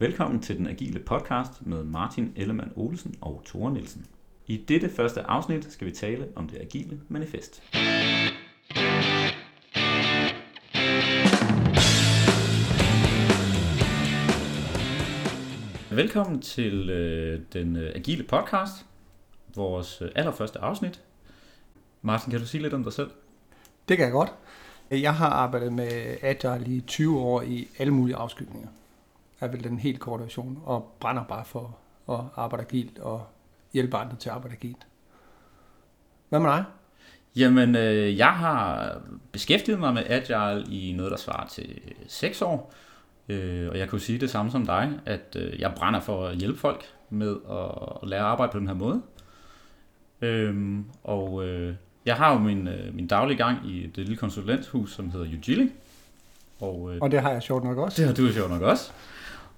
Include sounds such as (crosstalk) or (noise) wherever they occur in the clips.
Velkommen til den Agile podcast med Martin Ellemann Olsen og Tore Nielsen. I dette første afsnit skal vi tale om det Agile Manifest. Velkommen til øh, den øh, Agile podcast, vores øh, allerførste afsnit. Martin, kan du sige lidt om dig selv? Det kan jeg godt. Jeg har arbejdet med Agile i 20 år i alle mulige afskygninger. Er vel den helt korte version, og brænder bare for at arbejde agilt og hjælpe andre til at arbejde agilt. Hvad med dig? Jamen, øh, jeg har beskæftiget mig med Agile i noget, der svarer til 6 år. Øh, og jeg kunne sige det samme som dig, at øh, jeg brænder for at hjælpe folk med at, lære at arbejde på den her måde. Øh, og øh, jeg har jo min, øh, min daglige gang i det lille konsulenthus, som hedder Ugilling. Og, øh, og det har jeg sjovt nok også. Det har du sjovt nok også.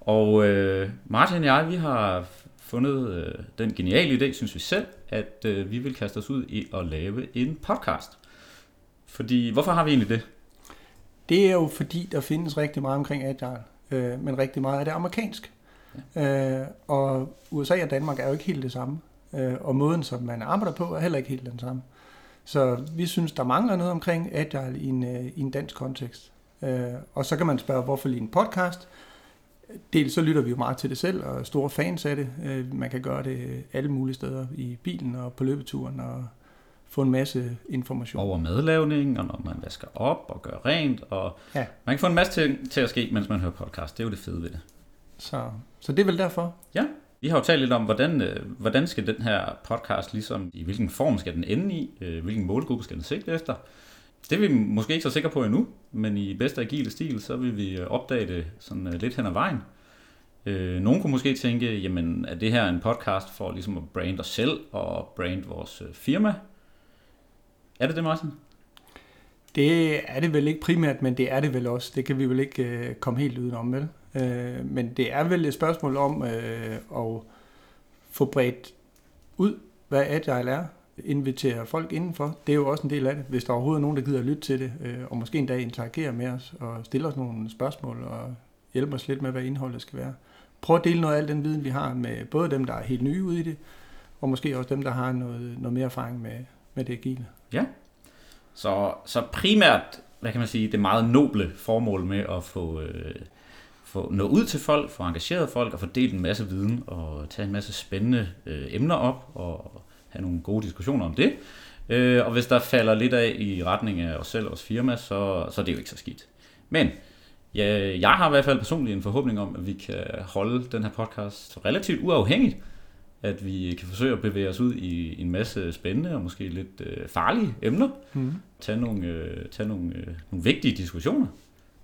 Og øh, Martin og jeg, vi har fundet øh, den geniale idé, synes vi selv, at øh, vi vil kaste os ud i at lave en podcast. Fordi, hvorfor har vi egentlig det? Det er jo fordi, der findes rigtig meget omkring Agile, øh, men rigtig meget af det amerikansk. Ja. Øh, og USA og Danmark er jo ikke helt det samme. Øh, og måden, som man arbejder på, er heller ikke helt den samme. Så vi synes, der mangler noget omkring Agile i en, øh, i en dansk kontekst. Øh, og så kan man spørge, hvorfor lige en podcast? Dels så lytter vi jo meget til det selv, og er store fans af det. Øh, man kan gøre det alle mulige steder, i bilen og på løbeturen, og få en masse information. Over madlavning, og når man vasker op og gør rent, og ja. man kan få en masse til, til at ske, mens man hører podcast. Det er jo det fede ved det. Så, så det er vel derfor? Ja. Vi har jo talt lidt om, hvordan, øh, hvordan skal den her podcast, ligesom i hvilken form skal den ende i, øh, hvilken målgruppe skal den sigte efter. Det er vi måske ikke så sikre på endnu, men i bedste agile stil, så vil vi øh, opdage det sådan øh, lidt hen ad vejen. Øh, nogen kunne måske tænke, jamen er det her en podcast for ligesom at brande os selv og brande vores firma? Er det det, Martin? Det er det vel ikke primært, men det er det vel også. Det kan vi vel ikke øh, komme helt udenom, vel? Øh, men det er vel et spørgsmål om øh, at få bredt ud, hvad Agile er, invitere folk indenfor. Det er jo også en del af det, hvis der overhovedet er nogen, der gider at lytte til det, øh, og måske en dag interagere med os, og stille os nogle spørgsmål, og hjælpe os lidt med, hvad indholdet skal være. Prøv at dele noget af al den viden, vi har med både dem, der er helt nye ude i det, og måske også dem, der har noget, noget mere erfaring med, med det agile. Ja, så, så primært, hvad kan man sige, det meget noble formål med at få, øh, få nå ud til folk, få engageret folk og få delt en masse viden og tage en masse spændende øh, emner op og have nogle gode diskussioner om det. Øh, og hvis der falder lidt af i retning af os selv og vores firma, så, så er det jo ikke så skidt. Men ja, jeg har i hvert fald personligt en forhåbning om, at vi kan holde den her podcast relativt uafhængigt at vi kan forsøge at bevæge os ud i en masse spændende og måske lidt øh, farlige emner. Mm. Tage, nogle, øh, tage nogle, øh, nogle vigtige diskussioner.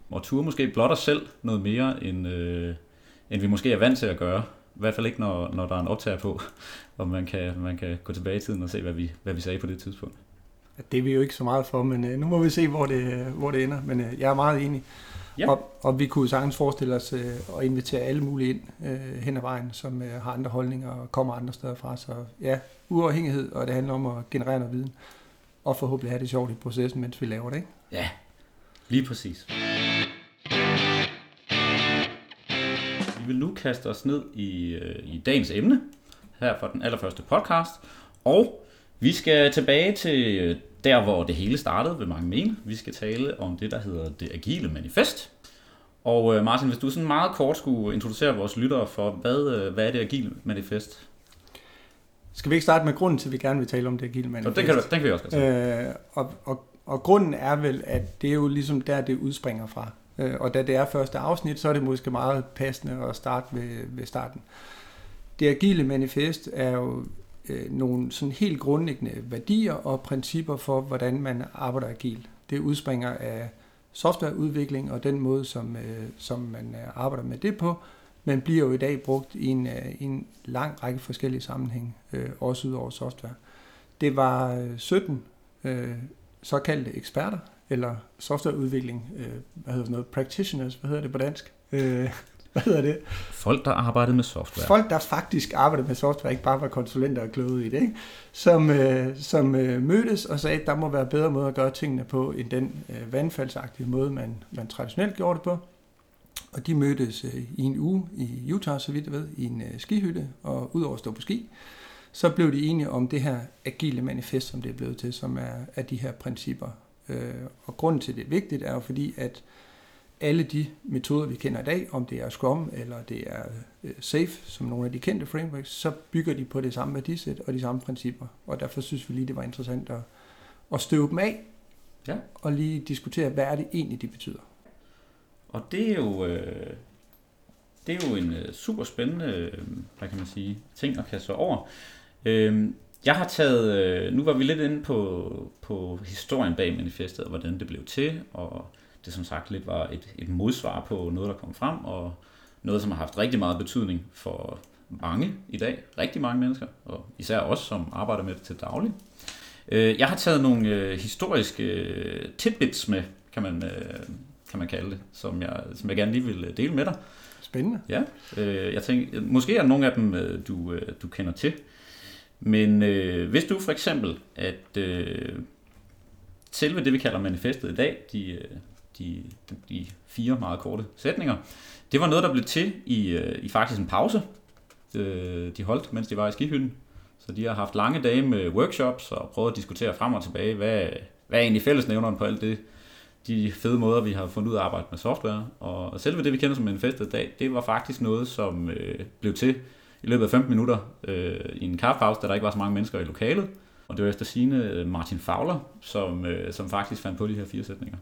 Og ture måske blot os selv noget mere, end, øh, end vi måske er vant til at gøre. I hvert fald ikke, når, når der er en optager på, (laughs) og man kan, man kan gå tilbage i tiden og se, hvad vi, hvad vi sagde på det tidspunkt. Det er vi jo ikke så meget for, men øh, nu må vi se, hvor det, hvor det ender. Men øh, jeg er meget enig. Ja. Og, og vi kunne sagtens forestille os øh, at invitere alle mulige ind øh, hen ad vejen, som øh, har andre holdninger og kommer andre steder fra. Så ja, uafhængighed, og det handler om at generere noget viden. Og forhåbentlig have det sjovt i processen, mens vi laver det, ikke? Ja, lige præcis. Vil nu kaste os ned i, øh, i dagens emne, her for den allerførste podcast. Og vi skal tilbage til der, hvor det hele startede, vil mange mene. Vi skal tale om det, der hedder det Agile Manifest. Og øh, Martin, hvis du sådan meget kort skulle introducere vores lyttere for, hvad, øh, hvad er det Agile Manifest? Skal vi ikke starte med grunden til, at vi gerne vil tale om det Agile Manifest? Så den kan, du, den kan vi også godt øh, og, og, og grunden er vel, at det er jo ligesom der, det udspringer fra. Øh, og da det er første afsnit, så er det måske meget passende at starte ved, ved starten. Det Agile Manifest er jo øh, nogle sådan helt grundlæggende værdier og principper for, hvordan man arbejder agilt. Det udspringer af softwareudvikling og den måde, som, øh, som man øh, arbejder med det på, men bliver jo i dag brugt i en, øh, i en lang række forskellige sammenhænge, øh, også ud over software. Det var øh, 17 øh, såkaldte eksperter, eller softwareudvikling, øh, hvad hedder det noget, practitioners, hvad hedder det på dansk? Øh, (laughs) hvad hedder det? Folk, der arbejdede med software. Folk, der faktisk arbejdede med software, ikke bare var konsulenter og kloge i det, ikke? Som, øh, som øh, mødtes og sagde, at der må være bedre måde at gøre tingene på, end den øh, vandfaldsagtige måde, man, man traditionelt gjorde det på. Og de mødtes øh, i en uge i Utah, så vidt jeg ved, i en øh, skihytte, og udover at stå på ski, så blev de enige om det her agile manifest, som det er blevet til, som er, er de her principper. Øh, og grunden til, at det er vigtigt, er jo fordi, at alle de metoder, vi kender i dag, om det er Scrum eller det er øh, SAFe, som nogle af de kendte frameworks, så bygger de på det samme værdisæt og de samme principper. Og derfor synes vi lige, det var interessant at, at støve dem af ja. og lige diskutere, hvad er det egentlig, de betyder. Og det er jo, øh, det er jo en øh, super spændende, øh, hvad kan man sige, ting at kaste over. Øh, jeg har taget, øh, nu var vi lidt inde på, på historien bag manifestet, og hvordan det blev til, og det som sagt lidt var et, et modsvar på noget, der kom frem, og noget, som har haft rigtig meget betydning for mange i dag, rigtig mange mennesker, og især os, som arbejder med det til daglig. Øh, jeg har taget nogle øh, historiske øh, tidbits med, kan man, kan man kalde det, som jeg, som jeg gerne lige vil dele med dig. Spændende. Ja, jeg tænker, måske er nogle af dem, du, du kender til. Men øh, hvis du for eksempel, at øh, selve det, vi kalder manifestet i dag, de, øh, de, de fire meget korte sætninger, det var noget, der blev til i, øh, i faktisk en pause, øh, de holdt, mens de var i skihytten. Så de har haft lange dage med workshops og prøvet at diskutere frem og tilbage, hvad, hvad er egentlig fællesnævneren på alt det, de fede måder, vi har fundet ud af at arbejde med software. Og selve det, vi kender som manifestet i dag, det var faktisk noget, som øh, blev til i løbet af 15 minutter øh, i en kaffepause, da der ikke var så mange mennesker i lokalet. Og det var efter sine øh, Martin Fowler, som, øh, som faktisk fandt på de her fire sætninger.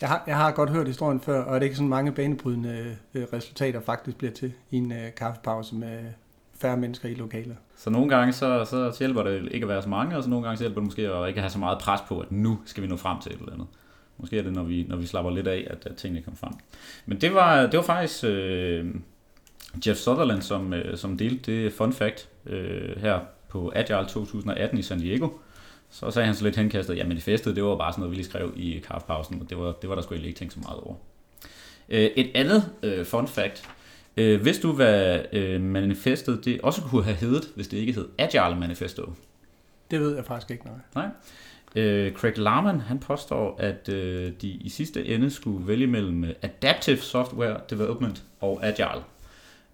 Jeg har, jeg har godt hørt historien før, og det er ikke sådan mange banebrydende øh, resultater faktisk bliver til i en øh, kaffepause med færre mennesker i lokalet. Så nogle gange så, så hjælper det ikke at være så mange, og så nogle gange så hjælper det måske at ikke have så meget pres på, at nu skal vi nå frem til et eller andet. Måske er det, når vi, når vi slapper lidt af, at, at tingene kommer frem. Men det var, det var faktisk øh, Jeff Sutherland, som, øh, som delte det fun fact øh, her på Agile 2018 i San Diego. Så sagde han så lidt henkastet, ja manifestet, det var bare sådan noget, vi lige skrev i kaffepausen, og det var, det var der sgu ikke tænkt så meget over. Øh, et andet øh, fun fact, Øh, vidste du, hvad øh, manifestet det også kunne have heddet, hvis det ikke hed Agile Manifesto? Det ved jeg faktisk ikke, nej. Nej. Øh, Craig Larman, han påstår, at øh, de i sidste ende skulle vælge mellem øh, Adaptive Software Development og Agile.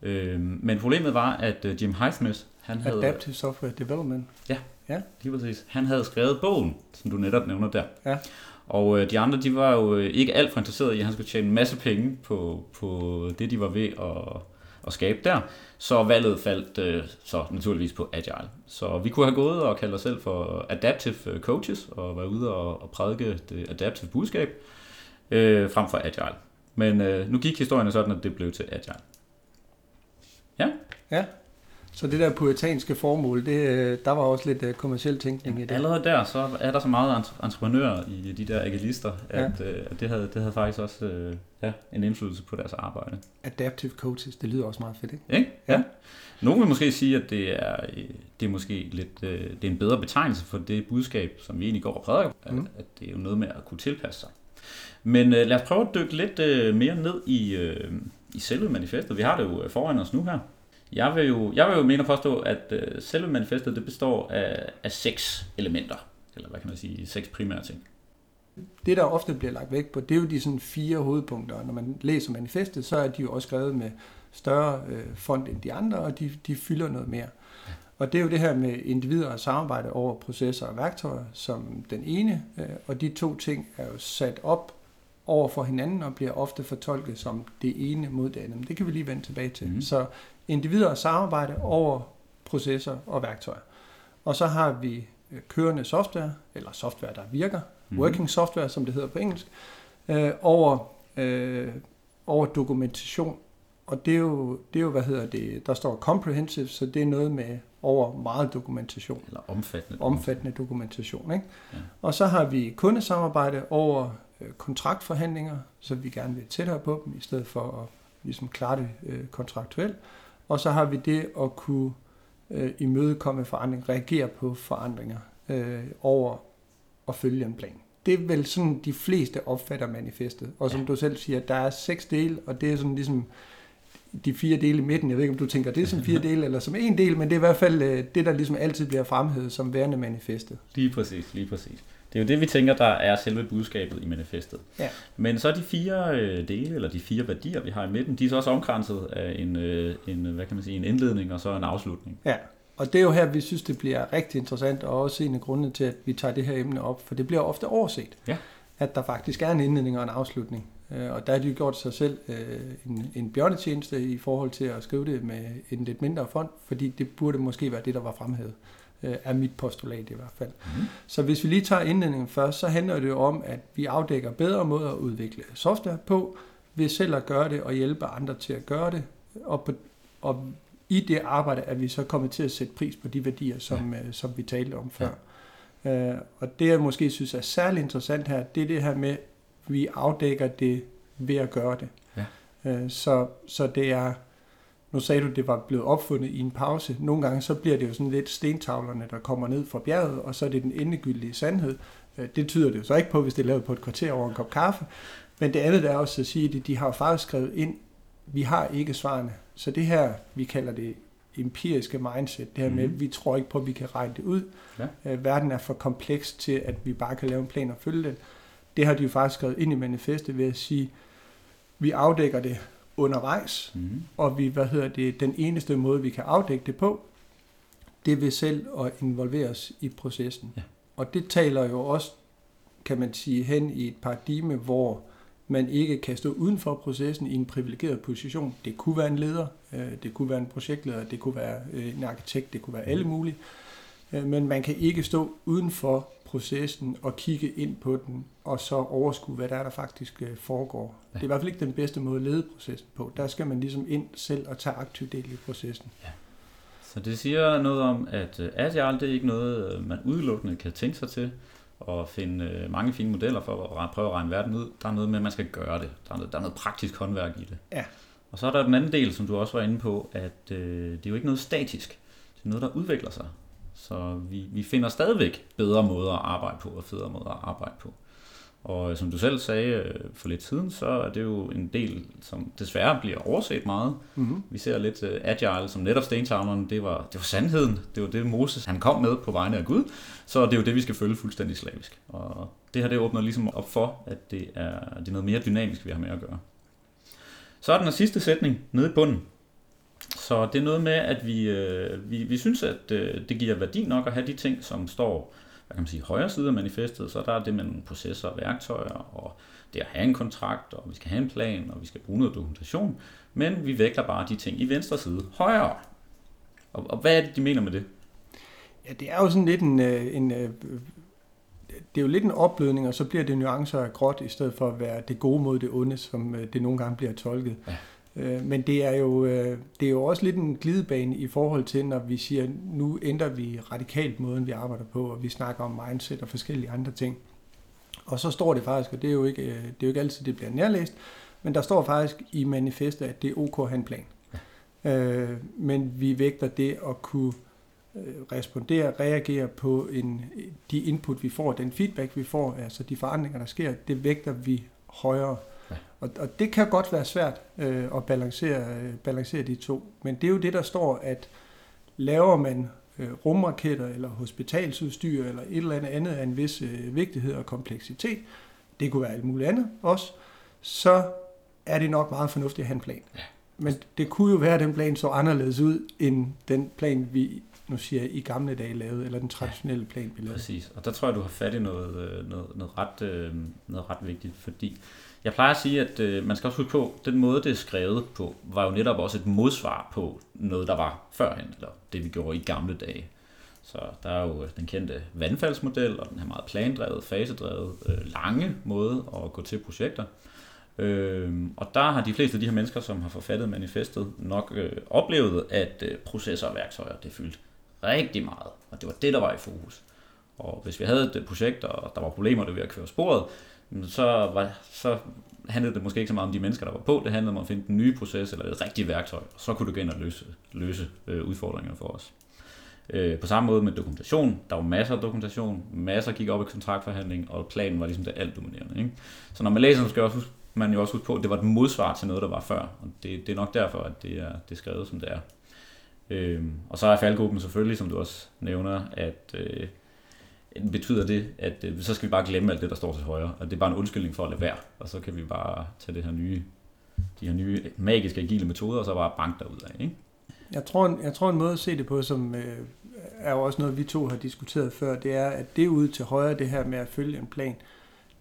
Øh, men problemet var, at øh, Jim Highsmith, han havde... Adaptive Software Development? Ja, ja, lige præcis. Han havde skrevet bogen, som du netop nævner der. Ja. Og øh, de andre, de var jo øh, ikke alt for interesserede i, at han skulle tjene en masse penge på, på det, de var ved at, at skabe der. Så valget faldt øh, så naturligvis på Agile. Så vi kunne have gået og kaldt os selv for Adaptive Coaches og være ude og, og prædike det adaptive budskab øh, frem for Agile. Men øh, nu gik historien sådan, at det blev til Agile. Ja? Ja, så det der puritanske formål, det, øh, der var også lidt øh, kommersiel tænkning i det. Allerede der, så er der så meget entreprenører i de der agilister, at, ja. at det, havde, det havde faktisk også ja, en indflydelse på deres arbejde. Adaptive coaches, det lyder også meget fedt, ikke? ikke? Ja. ja. Nogle vil måske sige, at det er, det er måske lidt, det er en bedre betegnelse for det budskab, som vi egentlig går og prædiker, mm. at det er jo noget med at kunne tilpasse sig. Men lad os prøve at dykke lidt mere ned i, i selve manifestet. Vi har det jo øh, foran os nu her. Jeg vil jo, jeg vil jo mene at påstå, at øh, selve manifestet det består af, af seks elementer, eller hvad kan man sige, seks primære ting. Det, der ofte bliver lagt vægt på, det er jo de sådan fire hovedpunkter. Når man læser manifestet, så er de jo også skrevet med større øh, fond end de andre, og de, de fylder noget mere. Og det er jo det her med individer og samarbejde over processer og værktøjer som den ene, øh, og de to ting er jo sat op over for hinanden og bliver ofte fortolket som det ene mod det andet. Men det kan vi lige vende tilbage til. Mm. Så individer og samarbejde over processer og værktøjer. Og så har vi øh, kørende software, eller software, der virker, mm. working software, som det hedder på engelsk, øh, over, øh, over dokumentation. Og det er, jo, det er jo, hvad hedder det, der står comprehensive, så det er noget med over meget dokumentation. Eller omfattende. Omfattende dokumentation. Ikke? Ja. Og så har vi kundesamarbejde over kontraktforhandlinger, så vi gerne vil tættere på dem, i stedet for at ligesom klare det øh, kontraktuelt. Og så har vi det at kunne øh, imødekomme forandring, reagere på forandringer øh, over at følge en plan. Det er vel sådan, de fleste opfatter manifestet. Og som ja. du selv siger, der er seks dele, og det er sådan ligesom de fire dele i midten. Jeg ved ikke, om du tænker det som fire (laughs) dele eller som en del, men det er i hvert fald øh, det, der ligesom altid bliver fremhævet som værende manifestet. Lige præcis, lige præcis. Det er jo det, vi tænker, der er selve budskabet i manifestet. Ja. Men så de fire øh, dele, eller de fire værdier, vi har i midten, de er så også omkranset af en, øh, en, hvad kan man sige, en indledning og så en afslutning. Ja, og det er jo her, vi synes, det bliver rigtig interessant, og også en af grundene til, at vi tager det her emne op, for det bliver ofte overset, Ja. at der faktisk er en indledning og en afslutning. Øh, Og der har de jo gjort sig selv øh, en, en bjørnetjeneste i forhold til at skrive det med en lidt mindre fond, fordi det burde måske være det, der var fremhævet, øh, er mit postulat i hvert fald. Mhm. Så hvis vi lige tager indledningen først, så handler det jo om, at vi afdækker bedre måder at udvikle software på, ved selv at gøre det og hjælpe andre til at gøre det, og, på, og i det arbejde er vi så kommet til at sætte pris på de værdier, som, ja. som vi talte om før. Ja. Og det jeg måske synes er særlig interessant her, det er det her med, vi afdækker det ved at gøre det. Ja. Øh, så, så det er, nu sagde du, det var blevet opfundet i en pause. Nogle gange så bliver det jo sådan lidt stentavlerne, der kommer ned fra bjerget, og så er det den endegyldige sandhed. Øh, det tyder det jo så ikke på, hvis det er lavet på et kvarter over en kop kaffe. Men det andet er også at sige, at de har faktisk skrevet ind, vi har ikke svarene. Så det her, vi kalder det empiriske mindset, det her med, Mhm. vi tror ikke på, at vi kan regne det ud. Ja. Øh, verden er for kompleks til, at vi bare kan lave en plan og følge den. Det har de jo faktisk skrevet ind i manifestet ved at sige, vi afdækker det undervejs, Mm. og vi, hvad hedder det, den eneste måde, vi kan afdække det på, det er ved selv at involvere os i processen. Ja. Og det taler jo også, kan man sige, hen i et paradigme, hvor man ikke kan stå uden for processen i en privilegeret position. Det kunne være en leder, øh, det kunne være en projektleder, det kunne være øh, en arkitekt, det kunne være alle mulige. Øh, Men man kan ikke stå uden for processen og kigge ind på den, og så overskue, hvad der er, der faktisk øh, foregår. Ja. Det er i hvert fald ikke den bedste måde at lede processen på. Der skal man ligesom ind selv og tage aktiv del i processen. Så det siger noget om, at øh, agile det er ikke noget, øh, man udelukkende kan tænke sig til og finde øh, mange fine modeller for at prøve at regne verden ud. Der er noget med, at man skal gøre det. Der er noget, der er noget praktisk håndværk i det. Ja. Og så er der den anden del, som du også var inde på, at øh, det er jo ikke noget statisk. Det er noget, der udvikler sig. Så vi, vi finder stadigvæk bedre måder at arbejde på og federe måder at arbejde på. Og øh, som du selv sagde øh, for lidt siden, så er det jo en del, som desværre bliver overset meget. Mm-hmm. Vi ser lidt uh, agile, som netop stentavlerne, det var, det var sandheden. Det var det, Moses han kom med på vegne af Gud. Så det er jo det, vi skal følge fuldstændig slavisk. Og det her, det åbner ligesom op for, at det er, det er noget mere dynamisk, vi har med at gøre. Så er den sidste sætning nede i bunden. Så det er noget med, at vi, øh, vi, vi synes, at øh, det giver værdi nok at have de ting, som står hvad kan man sige, højre side af manifestet. Så der er det med nogle processer og værktøjer, og det at have en kontrakt, og vi skal have en plan, og vi skal bruge noget dokumentation. Men vi vægter bare de ting i venstre side højere. Og, og hvad er det, de mener med det? Ja, det er jo sådan lidt en, øh, en øh, det er jo lidt en opblødning, og så bliver det nuancer af gråt, i stedet for at være det gode mod det onde, som øh, det nogle gange bliver tolket. Ja. Øh, Men det er, jo, øh, det er jo også lidt en glidebane i forhold til, når vi siger, nu ændrer vi radikalt måden, vi arbejder på, og vi snakker om mindset og forskellige andre ting. Og så står det faktisk, og det er jo ikke, øh, det er jo ikke altid, det bliver nærlæst, men der står faktisk i manifestet, at det er ok at have en plan. Øh, men vi vægter det at kunne øh, respondere, reagere på en, de input, vi får, den feedback, vi får, altså de forandringer, der sker, det vægter vi højere. Ja. Og, og det kan godt være svært øh, at balancere, øh, balancere de to. Men det er jo det, der står, at laver man øh, rumraketter eller hospitalsudstyr eller et eller andet andet af en vis øh, vigtighed og kompleksitet, det kunne være alt muligt andet også, så er det nok meget fornuftigt at have en plan. Ja. Men det kunne jo være, at den plan så anderledes ud, end den plan, vi nu siger jeg, i gamle dage lavede, eller den traditionelle plan, vi lavede. Præcis, og der tror jeg, du har fat i noget, øh, noget, noget, ret, øh, noget ret vigtigt, fordi jeg plejer at sige, at øh, man skal også huske på, at den måde, det er skrevet på, var jo netop også et modsvar på noget, der var førhen, eller det vi gjorde i gamle dage. Så der er jo øh, den kendte vandfaldsmodel, og den her meget plandrevet, fasedrevet, øh, lange måde at gå til projekter. Øh, og der har de fleste af de her mennesker, som har forfattet manifestet, nok øh, oplevet, at øh, processer og værktøjer, det fyldte rigtig meget, og det var det, der var i fokus. Og hvis vi havde et øh, projekt, og der var problemer der ved at køre sporet, så, var, så handlede det måske ikke så meget om de mennesker, der var på. Det handlede om at finde den nye proces eller et rigtigt værktøj, og så kunne du gå ind og løse, løse øh, udfordringerne for os. Øh, på samme måde med dokumentation. Der var masser af dokumentation, masser gik op i kontraktforhandling, og planen var ligesom det alt dominerende. Ikke? Så når man læser, så skal også huske man jo også huske på, at det var et modsvar til noget, der var før. Og det, det er nok derfor, at det er, det er skrevet, som det er. Øh, og så er faldgruppen selvfølgelig, som du også nævner, at øh, betyder det, at øh, så skal vi bare glemme alt det, der står til højre. Og det er bare en undskyldning for at lade være. Og så kan vi bare tage det her nye, de her nye magiske agile metoder, og så bare banke derud af. Ikke? Jeg tror, en, jeg tror en måde at se det på, som øh, er jo også noget, vi to har diskuteret før, det er, at det ude til højre, det her med at følge en plan,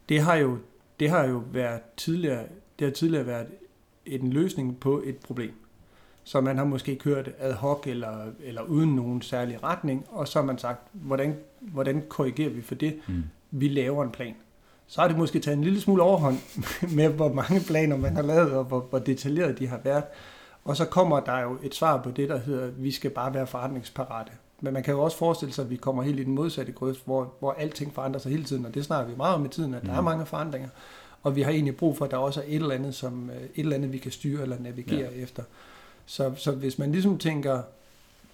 det har jo, det har jo været tidligere, det har tidligere været en løsning på et problem. Så man har måske kørt ad hoc eller, eller uden nogen særlig retning, og så har man sagt, hvordan, hvordan korrigerer vi for det? Mm. Vi laver en plan. Så har det måske taget en lille smule overhånd (laughs) med, hvor mange planer man har lavet, og hvor, hvor detaljeret de har været. Og så kommer der jo et svar på det, der hedder, vi skal bare være forretningsparate. Men man kan jo også forestille sig, at vi kommer helt i den modsatte grøft, hvor, hvor alting forandrer sig hele tiden, og det snakker vi meget om i tiden, at der mm. er mange forandringer. Og vi har egentlig brug for, at der også er et eller andet, som, øh, et eller andet vi kan styre eller navigere ja. efter. Så, så hvis man ligesom tænker,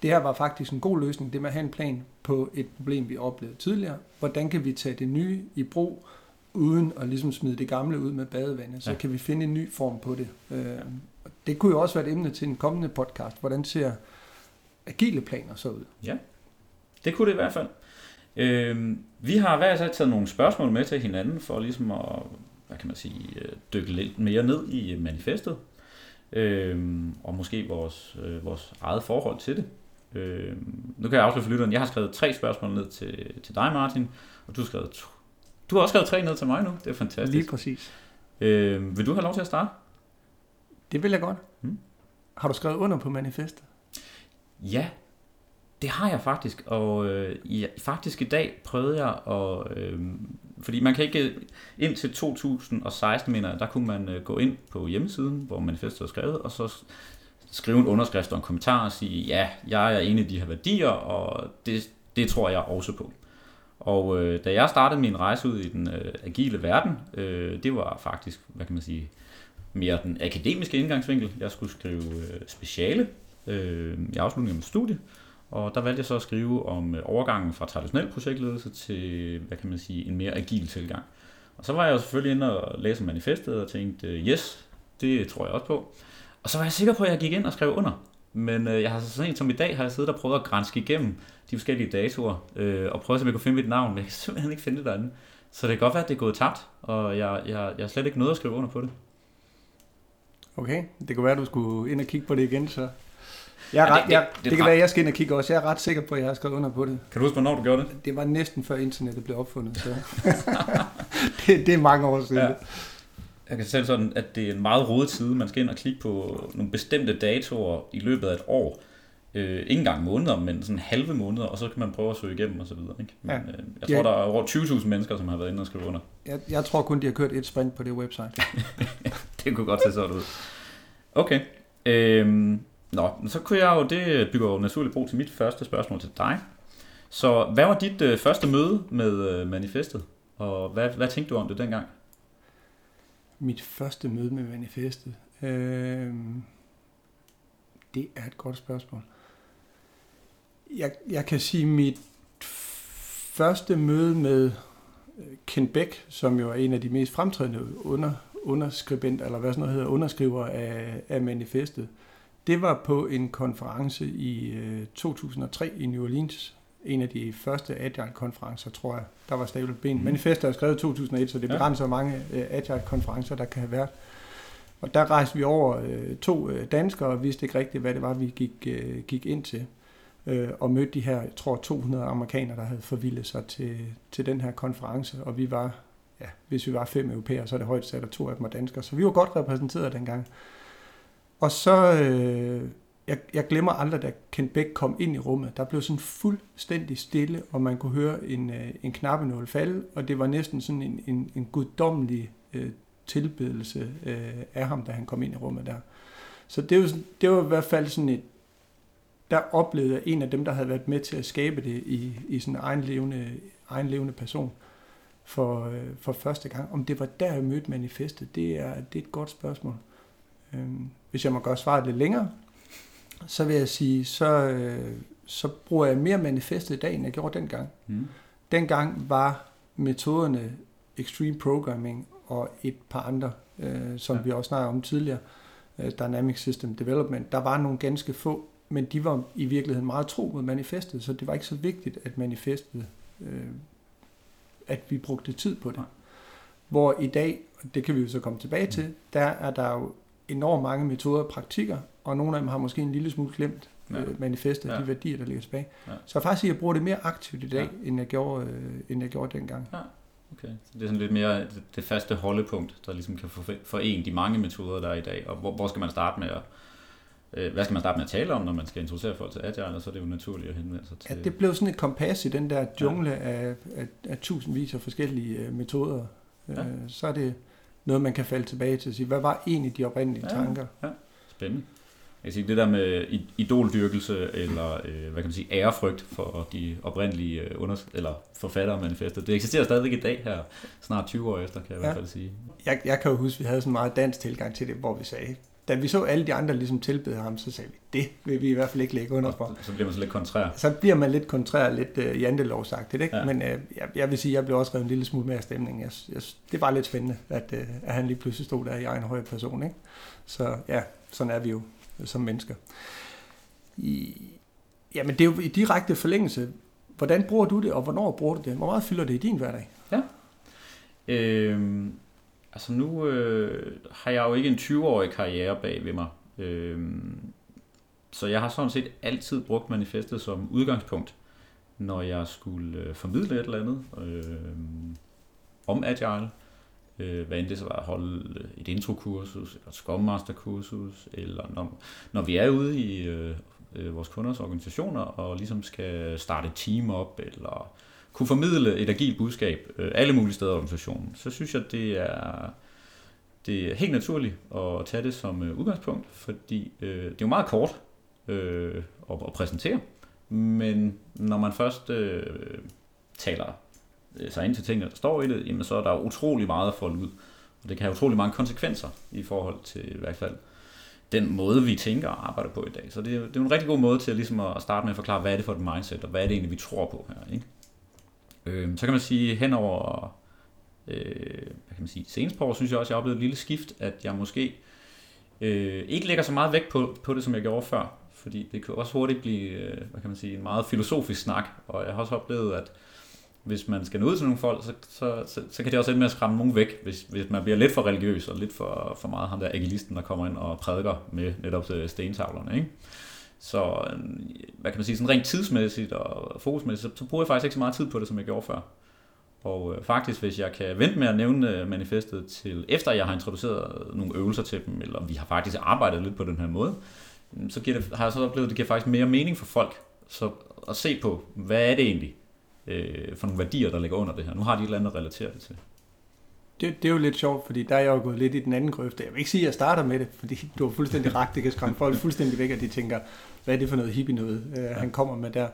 det her var faktisk en god løsning, det med at have en plan på et problem, vi oplevede tidligere. Hvordan kan vi tage det nye i brug, uden at ligesom smide det gamle ud med badevandet? Så ja. kan vi finde en ny form på det. Øh, det kunne jo også være et emne til en kommende podcast. Hvordan ser agile planer så ud? Ja, det kunne det i hvert fald. Øh, vi har hver især taget nogle spørgsmål med til hinanden, for ligesom at hvad kan man sige, øh, dykke lidt mere ned i manifestet øh, og måske vores, øh, vores eget forhold til det. Øh, nu kan jeg afsløre for lytteren, jeg har skrevet tre spørgsmål ned til, til dig, Martin, og du har skrevet to. Du har også skrevet tre ned til mig nu, det er fantastisk. Lige præcis. Øh, vil du have lov til at starte? Det vil jeg godt. Hmm. Har du skrevet under på manifestet? Ja, det har jeg faktisk, og øh, ja, faktisk i dag prøvede jeg at... Øh, fordi man kan ikke... Ind til 2016, mener jeg, der kunne man øh, gå ind på hjemmesiden, hvor manifestet er skrevet, og så skrive en underskrift og en kommentar og sige, ja, jeg er en af de her værdier, og det, det tror jeg også på. Og øh, da jeg startede min rejse ud i den øh, agile verden, øh, det var faktisk, hvad kan man sige, mere den akademiske indgangsvinkel. Jeg skulle skrive øh, speciale øh, i afslutningen af mit studie, og der valgte jeg så at skrive om øh, overgangen fra traditionel projektledelse til, hvad kan man sige, en mere agil tilgang. Og så var jeg jo selvfølgelig inde og læse manifestet og tænkte, øh, yes, det tror jeg også på. Og så var jeg sikker på, at jeg gik ind og skrev under. Men øh, jeg har så sent som i dag, har jeg siddet og prøvet at grænske igennem de forskellige datoer, øh, og prøvet, om jeg kunne finde mit navn, men jeg kan (laughs) simpelthen ikke finde det derinde. Så det kan godt være, at det er gået tabt, og jeg, jeg, jeg har slet ikke noget at skrive under på det. Okay, det kunne være, at du skulle ind og kigge på det igen, så jeg er ret, ja, det, det, det, det, det kan være, at jeg skal ind og kigge også. Jeg er ret sikker på, at jeg har skrevet under på det. Kan du huske, hvornår du gjorde det? Det var næsten før internettet blev opfundet. Så. (laughs) det, det er mange år siden. Ja. Jeg kan selv sådan, at det er en meget rodet side. Man skal ind og klikke på nogle bestemte datoer i løbet af et år. Øh, ikke engang måneder, men sådan halve måneder, og så kan man prøve at søge igennem og så videre. Ikke? Men, ja. øh, jeg tror, ja. der er over 20.000 mennesker, som har været inde og skrive under. Jeg, jeg tror kun, de har kørt et sprint på det website. (laughs) det kunne godt se sådan ud. Okay. Øhm, Nå, så kunne jeg jo, det bygger jo naturligt brug til mit første spørgsmål til dig. Så hvad var dit øh, første møde med øh, manifestet, og hvad, hvad tænkte du om det dengang? Mit første møde med manifestet? Øh, det er et godt spørgsmål. Jeg, jeg kan sige, mit første møde med øh, Ken Beck, som jo er en af de mest fremtrædende under, underskribent, eller hvad sådan noget hedder, underskriver af, af manifestet, øh, det var på en konference i øh, 2003 i New Orleans. En af de første Agile-konferencer, tror jeg. Der var stablet ben. Mm. Manifestet er skrevet i 2001, så det begrænser, ja. mange øh, Agile-konferencer, der kan have været. Og der rejste vi over øh, to øh, danskere og vidste ikke rigtigt, hvad det var, vi gik, øh, gik ind til. Øh, og mødte de her, jeg tror, 200 amerikanere, der havde forvildet sig til, til den her konference. Og vi var, ja, hvis vi var fem europæere, så er det højt sat, og to af dem var danskere. Så vi var godt repræsenteret dengang. Og så, øh, jeg, jeg glemmer aldrig, da Ken Beck kom ind i rummet, der blev sådan fuldstændig stille, og man kunne høre en, øh, en knappenål falde, og det var næsten sådan en, en, en guddommelig øh, tilbedelse øh, af ham, da han kom ind i rummet der. Så det var, det var i hvert fald sådan et, der oplevede jeg en af dem, der havde været med til at skabe det i, i sådan en egen levende, egen levende person for, øh, for første gang. Om det var der, jeg mødte manifestet, det er, det er et godt spørgsmål. Øhm, hvis jeg må gøre svaret lidt længere, så vil jeg sige, så, øh, så bruger jeg mere manifestet i dag, end jeg gjorde dengang. Mm. Dengang var metoderne Extreme Programming og et par andre øh, som Ja. vi også snakkede om tidligere, øh, Dynamic System Development, der var nogle ganske få, men de var i virkeligheden meget tro mod manifestet, så det var ikke så vigtigt, at manifestet, øh, at vi brugte tid på det. Nej. Hvor i dag, og det kan vi jo så komme tilbage til, der er der jo enormt mange metoder og praktikker, og nogle af dem har måske en lille smule glemt Ja. ja. øh, manifestet, Ja. ja. de værdier, der ligger tilbage. Ja. Ja. Så faktisk, jeg bruger det mere aktivt i dag, Ja. ja. end, jeg gjorde, øh, end jeg gjorde dengang. Okay. Så det er sådan lidt mere det, faste holdepunkt, der ligesom kan for- forene de mange metoder, der er i dag. Og hvor, hvor skal man starte med at øh, hvad skal man starte med at tale om, når man skal introducere folk til Agile, og så er det jo naturligt at henvende sig til... Ja, det blev sådan et kompas i den der jungle af, af, af tusindvis af forskellige øh, metoder. Ja. Ja. Øh, så er det noget, man kan falde tilbage til og sige, hvad var egentlig de oprindelige Ja. ja. tanker? Spændende. Jeg kan sige, det der med i- idoldyrkelse, eller øh, hvad kan man sige, ærefrygt for de oprindelige øh, under, eller manifestet, det eksisterer stadigvæk i dag her, snart 20 år efter, kan jeg i Ja. hvert fald sige. Jeg, jeg kan jo huske, at vi havde sådan en meget dansk tilgang til det, hvor vi sagde, da vi så alle de andre ligesom tilbede ham, så sagde vi, det vil vi i hvert fald ikke lægge under for. Så bliver man så lidt kontrær. Så bliver man lidt kontrær, lidt uh, jantelovsagtigt, ikke? Ja. Ja. Men uh, jeg, jeg vil sige, jeg blev også revet en lille smule mere af stemningen. Jeg, jeg, det var lidt spændende, at, uh, at han lige pludselig stod der i egen høje person, ikke? Så ja, sådan er vi jo øh, som mennesker. I, jamen det er jo i direkte forlængelse. Hvordan bruger du det, og hvornår bruger du det? Hvor meget fylder det i din hverdag? Øhm, altså nu øh, har jeg jo ikke en 20-årig karriere bag ved mig. Øh, så jeg har sådan set altid brugt manifestet som udgangspunkt, når jeg skulle øh, formidle et eller andet øh, om Agile. Øh, hvad end det så var at holde et introkursus, eller et Scrum Master kursus, eller når, når vi er ude i øh, øh, vores kunders organisationer og ligesom skal starte et team op, eller kunne formidle et agilt budskab øh, alle mulige steder i organisationen, så synes jeg, det er, det er helt naturligt at tage det som øh, udgangspunkt, fordi øh, det er jo meget kort øh, at, at præsentere, men når man først øh, taler øh, sig ind til tingene, der står i det, jamen så er der utrolig meget at folde ud, og det kan have utrolig mange konsekvenser i forhold til i hvert fald den måde, vi tænker og arbejder på i dag. Så det er, det er en rigtig god måde til ligesom at starte med at forklare, hvad er det for et mindset, og hvad er det egentlig, vi tror på her. Ikke? Øh, så kan man sige, henover øh, hvad kan man sige, senest på år, synes jeg også, jeg har oplevet et lille skift, at jeg måske øh, ikke lægger så meget vægt på, på det, som jeg gjorde før. Fordi det kan også hurtigt blive, øh, hvad kan man sige, en meget filosofisk snak, og jeg har også oplevet, at hvis man skal nå ud til nogle folk, så, så, så, så kan det også ende med at skræmme nogen væk, hvis, hvis man bliver lidt for religiøs, og lidt for, for meget ham der agilisten, der kommer ind og prædiker med netop øh, stentavlerne. Ikke? Så øhm, hvad kan man sige, sådan rent tidsmæssigt og fokusmæssigt, så, så bruger jeg faktisk ikke så meget tid på det, som jeg gjorde før. Og øh, faktisk, hvis jeg kan vente med at nævne øh, manifestet til efter jeg har introduceret nogle øvelser til dem, eller vi har faktisk arbejdet lidt på den her måde, øhm, så giver det, har jeg så oplevet, at det giver faktisk mere mening for folk så at se på, hvad er det egentlig øh, for nogle værdier, der ligger under det her. Nu har de et eller andet at relatere det til. Det, det er jo lidt sjovt, fordi der er jeg jo gået lidt i den anden grøfte. Jeg vil ikke sige, at jeg starter med det, fordi du har fuldstændig ret. Det kan skræmme folk fuldstændig væk, og de tænker, hvad er det for noget hippie noget, øh, han kommer med der.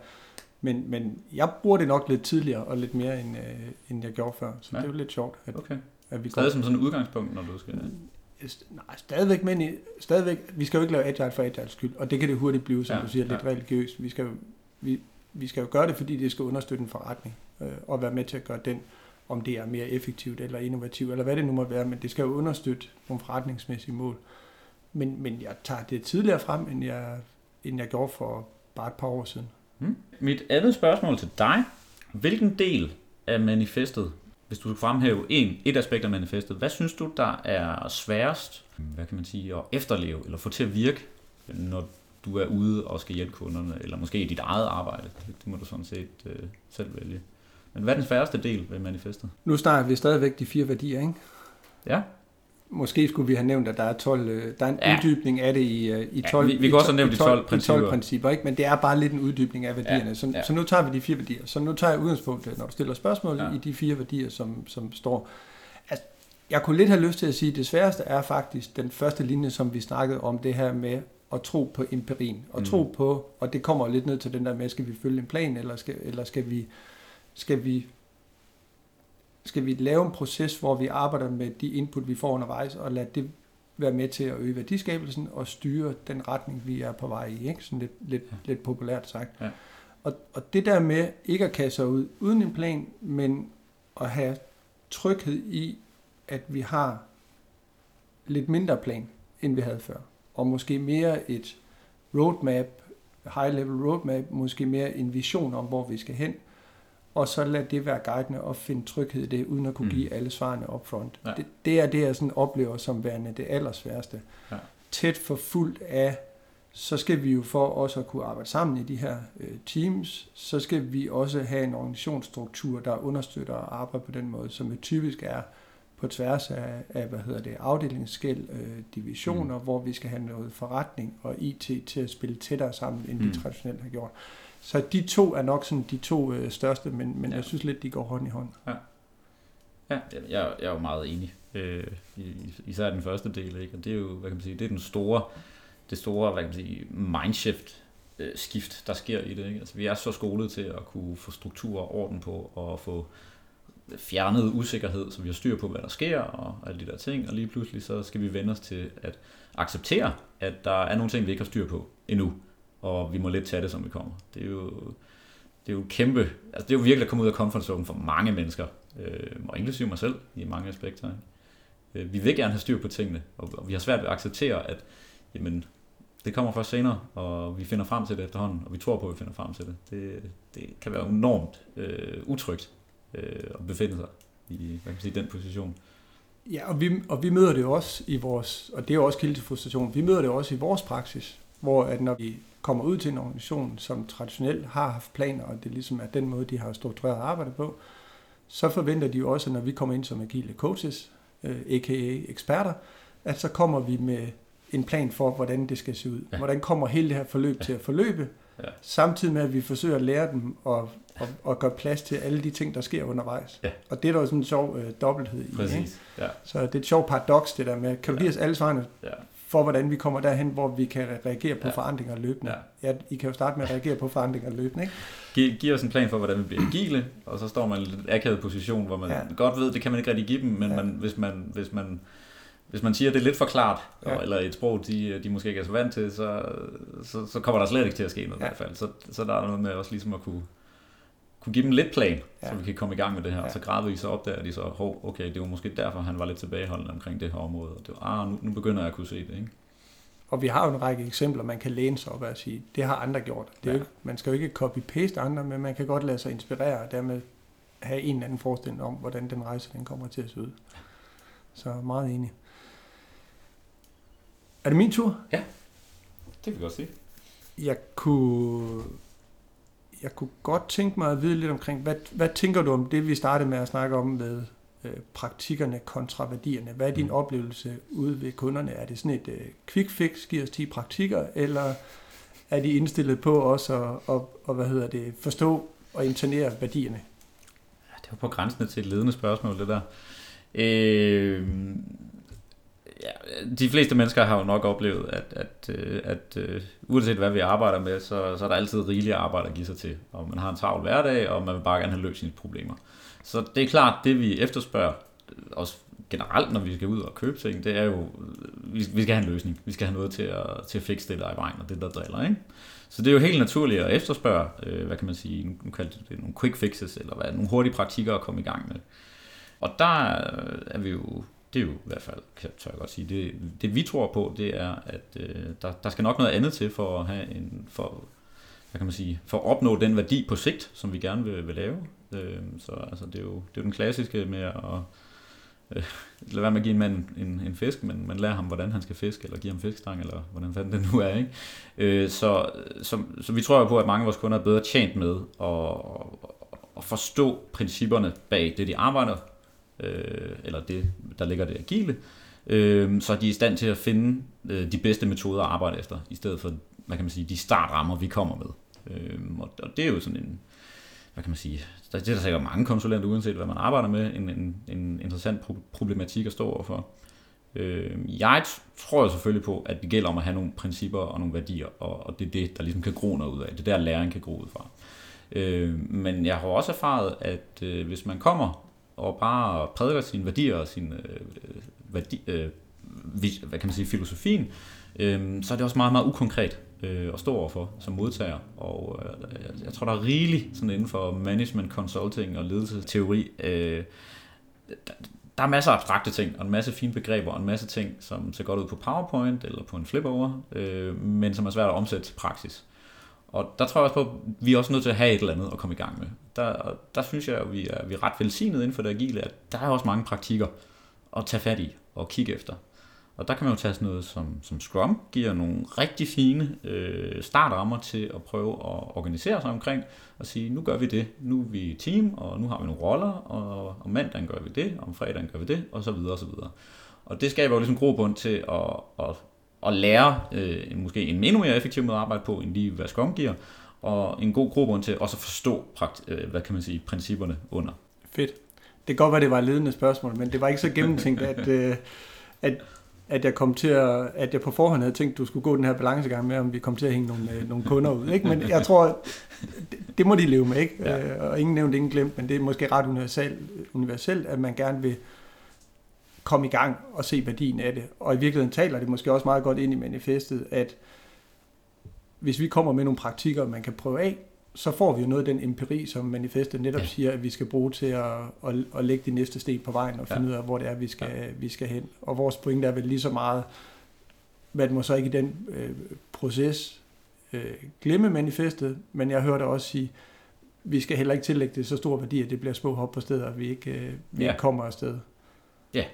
Men, men jeg bruger det nok lidt tidligere og lidt mere, end, øh, end jeg gjorde før. Så Ja. det er jo lidt sjovt, at, Okay. at vi går... Stadig som sådan et udgangspunkt, når du skal... Nej, stadigvæk, men i, stadigvæk, vi skal jo ikke lave agile for agile skyld, og det kan det hurtigt blive, som Ja, du siger, lidt ja. religiøst. Vi skal, jo, vi, vi skal jo gøre det, fordi det skal understøtte en forretning, øh, og være med til at gøre den, om det er mere effektivt eller innovativt, eller hvad det nu må være, men det skal jo understøtte nogle forretningsmæssige mål. Men, men jeg tager det tidligere frem, end jeg, end jeg gjorde for bare et par år siden. Hmm. Mit andet spørgsmål til dig. Hvilken del af manifestet, hvis du skulle fremhæve en, et aspekt af manifestet, hvad synes du, der er sværest, hvad kan man sige, at efterleve eller få til at virke, når du er ude og skal hjælpe kunderne, eller måske i dit eget arbejde? Det, det må du sådan set øh, selv vælge. Men hvad er den sværeste del ved manifestet? Nu snakker vi stadigvæk de fire værdier, ikke? Ja, Måske skulle vi have nævnt, at der er 12, øh, der er en Ja. ja. uddybning af det i, øh, i Ja, 12, vi- vi i kan også have nævnt i de 12 i principper. principper, ikke? men det er bare lidt en uddybning af værdierne. Ja, Så, ja. så nu tager vi de fire værdier. Så nu tager jeg udgangspunkt, øh, når du stiller spørgsmål, Ja. ja. i de fire værdier, som, som står. Altså, jeg kunne lidt have lyst til at sige, at det sværeste er faktisk den første linje, som vi snakkede om, det her med at tro på empirien. Og Mm. tro på, og det kommer lidt ned til den der med, skal vi følge en plan, eller skal, eller skal vi, skal vi skal vi lave en proces, hvor vi arbejder med de input, vi får undervejs, og lade det være med til at øge værdiskabelsen og styre den retning, vi er på vej i. Ikke? Sådan lidt, lidt, Ja. lidt populært sagt. Ja. Og, og det der med ikke at kaste sig ud uden en plan, men at have tryghed i, at vi har lidt mindre plan, end vi havde før. Og måske mere et roadmap, high-level roadmap, måske mere en vision om, hvor vi skal hen, og så lad det være guidende og finde tryghed i det, uden at kunne mm. give alle svarene upfront. Ja. Det, det er det, jeg sådan oplever som værende det allersværeste. Ja. Tæt for fuldt af, så skal vi jo for også at kunne arbejde sammen i de her øh, teams, så skal vi også have en organisationsstruktur, der understøtter at arbejde på den måde, som jo typisk er på tværs af, af hvad hedder det, afdelingsskæld, øh, divisioner, mm. hvor vi skal have noget forretning og IT til at spille tættere sammen, end mm. de traditionelt har gjort. Så de to er nok sådan de to øh, største, men, men ja. jeg synes lidt, de går hånd i hånd. Ja, ja jeg, jeg er jo meget enig. Øh, især den første del, ikke? Og det er jo, hvad kan man sige, det er den store, det store, hvad kan man sige, mindshift øh, skift, der sker i det. Ikke? Altså, vi er så skolet til at kunne få struktur og orden på, og få fjernet usikkerhed, så vi har styr på, hvad der sker, og alle de der ting, og lige pludselig så skal vi vende os til at acceptere, at der er nogle ting, vi ikke har styr på endnu og vi må lidt tage det, som vi kommer. Det er jo, det er jo kæmpe, altså det er jo virkelig at komme ud af comfort zone for mange mennesker, øh, og inklusive mig selv i mange aspekter. Øh, vi vil gerne have styr på tingene, og, og vi har svært ved at acceptere, at jamen, det kommer først senere, og vi finder frem til det efterhånden, og vi tror på, at vi finder frem til det. Det, det kan være enormt øh, utrygt øh, at befinde sig i hvad kan man sige, den position. Ja, og vi, og vi møder det også i vores, og det er jo også kilde til frustration, vi møder det også i vores praksis, hvor at når vi kommer ud til en organisation, som traditionelt har haft planer, og det ligesom er den måde, de har struktureret arbejdet på, så forventer de jo også, når vi kommer ind som agile coaches, øh, a.k.a. eksperter, at så kommer vi med en plan for, hvordan det skal se ud. Ja. Hvordan kommer hele det her forløb ja. til at forløbe, ja. samtidig med, at vi forsøger at lære dem at, at, at gøre plads til alle de ting, der sker undervejs. Ja. Og det er der jo sådan en sjov øh, dobbelthed i. Præcis. Ikke? Ja. Så det er et sjovt paradoks, det der med, kan du ja. give os alle svarene ja for, hvordan vi kommer derhen, hvor vi kan reagere på ja. forandringer løbende. Ja. Ja, I kan jo starte med at reagere på forandringer løbende, ikke? Giv, giv os en plan for, hvordan vi bliver agile, og så står man i en akavet position, hvor man ja. godt ved, det kan man ikke rigtig give dem, men ja. man, hvis, man, hvis, man, hvis man siger, at det er lidt for klart, ja. eller et sprog, de, de måske ikke er så vant til, så, så, så kommer der slet ikke til at ske noget ja. i hvert fald. Så, så der er noget med også ligesom at kunne, kunne give dem lidt plan, ja. så vi kan komme i gang med det her. Ja. Så gradvist så opdager de så, hov, okay, det var måske derfor, han var lidt tilbageholdende omkring det her område. Og det var, ah, nu, nu begynder jeg at kunne se det, ikke? Og vi har jo en række eksempler, man kan læne sig op og sige, det har andre gjort. Det er ja. man skal jo ikke copy-paste andre, men man kan godt lade sig inspirere og dermed have en eller anden forestilling om, hvordan den rejse den kommer til at se ud. Så meget enig. Er det min tur? Ja, det kan vi godt sige. Jeg kunne jeg kunne godt tænke mig at vide lidt omkring, hvad, hvad tænker du om det, vi startede med at snakke om med øh, praktikkerne kontra værdierne? Hvad er din mm. oplevelse ude ved kunderne? Er det sådan et øh, quick fix, giver os 10 praktikker, eller er de indstillet på også at, og, og, hvad hedder det, forstå og internere værdierne? Ja, det var på grænsen til et ledende spørgsmål, det der. Øh, ja, de fleste mennesker har jo nok oplevet, at, at, øh, at, at uanset hvad vi arbejder med, så, så er der altid rigeligt arbejde at give sig til. Og man har en travl hverdag, og man vil bare gerne have løst sine problemer. Så det er klart, det vi efterspørger, øh, også generelt, når vi skal ud og købe ting, det er jo, vi, vi skal have en løsning. Vi skal have noget til at, til at fikse det, der er i vejen, og det, der driller, ikke? Så det er jo helt naturligt at efterspørge, øh, hvad kan man sige, nu kalder det nogle quick fixes, eller hvad, nogle hurtige praktikker at komme i gang med. Og der er vi jo det er jo i hvert fald, kan tør jeg godt sige, det, det vi tror på, det er, at øh, der, der skal nok noget andet til for at have en, for, hvad kan man sige, for at opnå den værdi på sigt, som vi gerne vil, vil lave. Øh, så altså, det, er jo, det er jo den klassiske med at øh, lade være med at give en mand en, en fisk, men man lærer ham, hvordan han skal fiske, eller give ham fiskestang, eller hvordan fanden det nu er. Ikke? Øh, så, så, så vi tror jo på, at mange af vores kunder er bedre tjent med at, at forstå principperne bag det, de arbejder øh, eller det, der ligger det agile, øh, så er de i stand til at finde øh, de bedste metoder at arbejde efter, i stedet for, hvad kan man sige, de startrammer, vi kommer med. Øh, og, og det er jo sådan en, hvad kan man sige, der, det er der sikkert mange konsulenter, uanset hvad man arbejder med, en, en, en interessant problematik at stå overfor. Øh, jeg tror selvfølgelig på, at det gælder om at have nogle principper og nogle værdier, og, og det er det, der ligesom kan gro noget ud af. Det er der, læring kan gro ud fra. Øh, men jeg har også erfaret, at øh, hvis man kommer og bare prædiker sine værdier og sin øh, værdi, øh, hvad kan man sige, filosofien, øh, så er det også meget, meget ukonkret øh, at stå overfor som modtager. Og øh, jeg, jeg tror, der er rigeligt sådan inden for management consulting og ledelsesteori, øh, der, der er masser af abstrakte ting, og en masse fine begreber, og en masse ting, som ser godt ud på PowerPoint eller på en flipover, øh, men som er svært at omsætte til praksis. Og der tror jeg også på, at vi er også nødt til at have et eller andet at komme i gang med. Der, der synes jeg, at vi er, vi er ret velsignet inden for det agile, at der er også mange praktikker at tage fat i og kigge efter. Og der kan man jo tage sådan noget som, som Scrum, giver nogle rigtig fine øh, startrammer til at prøve at organisere sig omkring, og sige, nu gør vi det, nu er vi team, og nu har vi nogle roller, og om mandagen gør vi det, og om fredagen gør vi det, og så videre, og så videre. Og det skaber jo ligesom grobund til at, at, at lære øh, måske en endnu mere effektiv måde at arbejde på, end lige hvad Scrum giver, og en god grobund til også at forstå, øh, hvad kan man sige, principperne under. Fedt. Det kan godt være, det var et ledende spørgsmål, men det var ikke så gennemtænkt, at, (laughs) øh, at at jeg kom til at, at jeg på forhånd havde tænkt, at du skulle gå den her balancegang med, om vi kom til at hænge nogle, øh, nogle kunder ud. Ikke? Men jeg tror, det, det må de leve med, ikke? Ja. Øh, og ingen nævnt, ingen glemt, men det er måske ret universelt, universelt, at man gerne vil komme i gang og se værdien af det. Og i virkeligheden taler det måske også meget godt ind i manifestet, at hvis vi kommer med nogle praktikker, man kan prøve af, så får vi jo noget af den empiri, som manifestet netop ja. siger, at vi skal bruge til at, at, at lægge de næste sten på vejen og finde ja. ud af, hvor det er, vi skal, ja. vi skal hen. Og vores pointe er vel lige så meget, man må så ikke i den øh, proces øh, glemme manifestet, men jeg hørte også sige, vi skal heller ikke tillægge det så stor værdi, at det bliver små hop på steder, at vi ikke, øh, vi ja. ikke kommer afsted. Ja,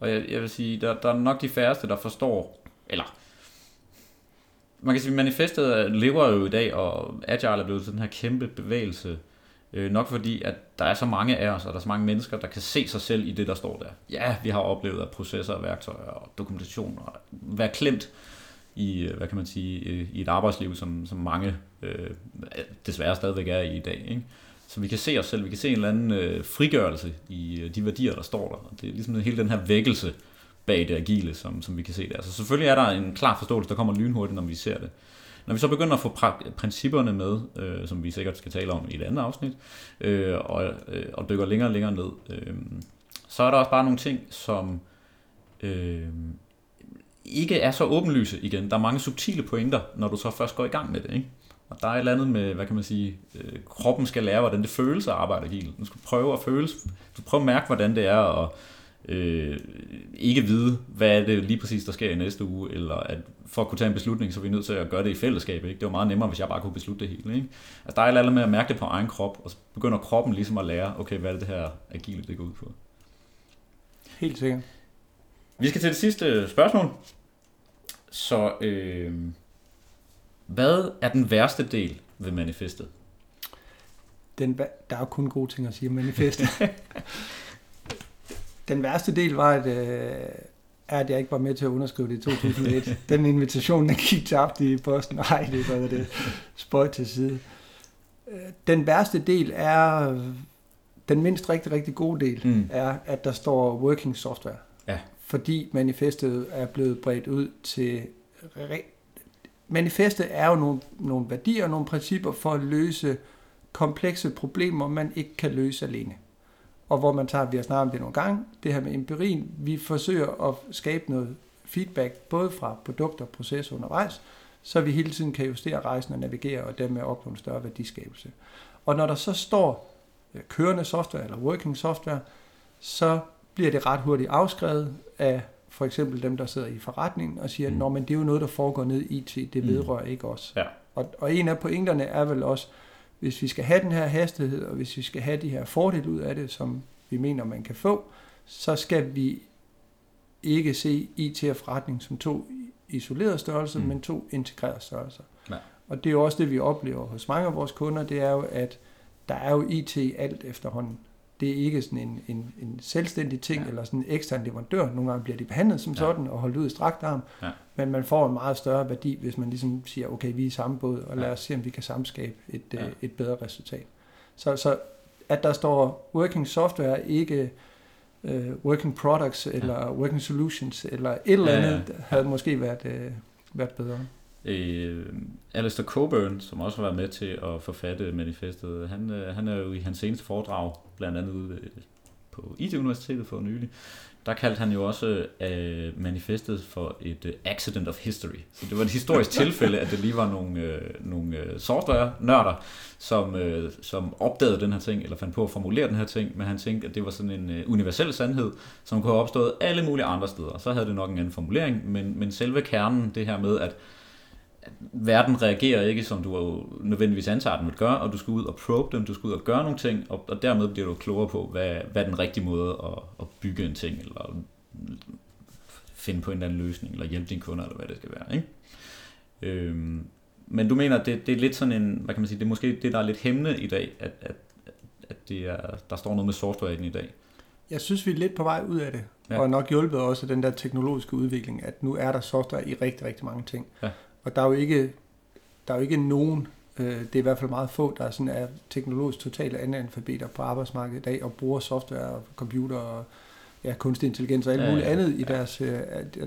og jeg, jeg vil sige, der, der er nok de færreste, der forstår, eller man kan sige, at manifestet lever jo i dag, og Agile er blevet sådan her kæmpe bevægelse, øh, nok fordi, at der er så mange af os, og der er så mange mennesker, der kan se sig selv i det, der står der. Ja, vi har oplevet, at processer, værktøjer og dokumentation og være klemt i, øh, hvad kan man sige, øh, i et arbejdsliv, som, som mange øh, desværre stadigvæk er i i dag. Ikke? Så vi kan se os selv, vi kan se en eller anden øh, frigørelse i øh, de værdier, der står der. Og det er ligesom hele den her vækkelse, bag det agile, som, som vi kan se der. Så selvfølgelig er der en klar forståelse, der kommer lynhurtigt, når vi ser det. Når vi så begynder at få principperne med, øh, som vi sikkert skal tale om i et andet afsnit, øh, og, øh, og dykker længere og længere ned, øh, så er der også bare nogle ting, som øh, ikke er så åbenlyse igen. Der er mange subtile pointer, når du så først går i gang med det. Ikke? Og der er et eller andet med, hvad kan man sige, øh, kroppen skal lære, hvordan det føles at arbejde agilt. Du skal prøve at føles, du skal prøve at mærke, hvordan det er at øh, ikke vide, hvad er det lige præcis, der sker i næste uge, eller at for at kunne tage en beslutning, så er vi nødt til at gøre det i fællesskab. Ikke? Det var meget nemmere, hvis jeg bare kunne beslutte det hele. Ikke? Altså, der er et med at mærke det på egen krop, og så begynder kroppen ligesom at lære, okay, hvad er det, det her agile, det går ud på. Helt sikkert. Vi skal til det sidste spørgsmål. Så øh, hvad er den værste del ved manifestet? Den, der er jo kun gode ting at sige om manifestet. (laughs) Den værste del var, at, øh, at jeg ikke var med til at underskrive det i 2001. (laughs) Den invitation, der gik tabt i posten. Nej, det var det spøjt til side. Øh, den værste del er, den mindst rigtig, rigtig gode del, mm. er, at der står working software. Ja. Fordi manifestet er blevet bredt ud til... Manifestet er jo nogle, nogle værdier og nogle principper for at løse komplekse problemer, man ikke kan løse alene og hvor man tager, vi har snakket om det nogle gange, det her med empirien, vi forsøger at skabe noget feedback, både fra produkter og processer undervejs, så vi hele tiden kan justere rejsen og navigere, og dermed opnå en større værdiskabelse. Og når der så står øh, kørende software eller working software, så bliver det ret hurtigt afskrevet af for eksempel dem, der sidder i forretningen og siger, mm. men det er jo noget, der foregår ned i IT, det mm. vedrører mm. ikke os. Ja. Og, og en af pointerne er vel også, hvis vi skal have den her hastighed, og hvis vi skal have de her fordele ud af det, som vi mener, man kan få, så skal vi ikke se IT og forretning som to isolerede størrelser, mm. men to integrerede størrelser. Ja. Og det er jo også det, vi oplever hos mange af vores kunder, det er jo, at der er jo IT alt efterhånden. Det er ikke sådan en, en, en selvstændig ting, ja. eller sådan en ekstern leverandør. Nogle gange bliver de behandlet som ja. sådan, og holdt ud i strakt arm. Ja. Men man får en meget større værdi, hvis man ligesom siger, okay, vi er i samme båd, og lad os se, om vi kan samskabe et, ja. øh, et bedre resultat. Så, så at der står working software, ikke uh, working products, eller ja. working solutions, eller et eller andet, ja, ja. havde måske været, uh, været bedre. Øh, Alistair Coburn, som også har været med til at forfatte manifestet, han, han er jo i hans seneste foredrag, blandt andet ude på IT-universitetet for nylig, der kaldte han jo også uh, manifestet for et uh, accident of history. Så det var et historisk (laughs) tilfælde, at det lige var nogle, uh, nogle uh, software-nørder, som, uh, som opdagede den her ting, eller fandt på at formulere den her ting, men han tænkte, at det var sådan en uh, universel sandhed, som kunne have opstået alle mulige andre steder. Så havde det nok en anden formulering, men, men selve kernen, det her med, at verden reagerer ikke, som du jo nødvendigvis antager, den vil gøre, og du skal ud og probe dem, du skal ud og gøre nogle ting, og, og dermed bliver du klogere på, hvad, hvad den rigtige måde at, at bygge en ting, eller finde på en eller anden løsning, eller hjælpe dine kunder, eller hvad det skal være. Ikke? Øhm, men du mener, det, det er lidt sådan en, hvad kan man sige, det er måske det, der er lidt hæmmende i dag, at, at, at det er, der står noget med software i den i dag. Jeg synes, vi er lidt på vej ud af det, ja. og nok hjulpet også den der teknologiske udvikling, at nu er der software i rigtig, rigtig mange ting. Ja. Og der er jo ikke, der er jo ikke nogen, øh, det er i hvert fald meget få, der er, sådan er teknologisk totale analfabeter på arbejdsmarkedet i dag, og bruger software og computer og ja, kunstig intelligens og alt muligt ja, ja, ja. andet i deres, øh,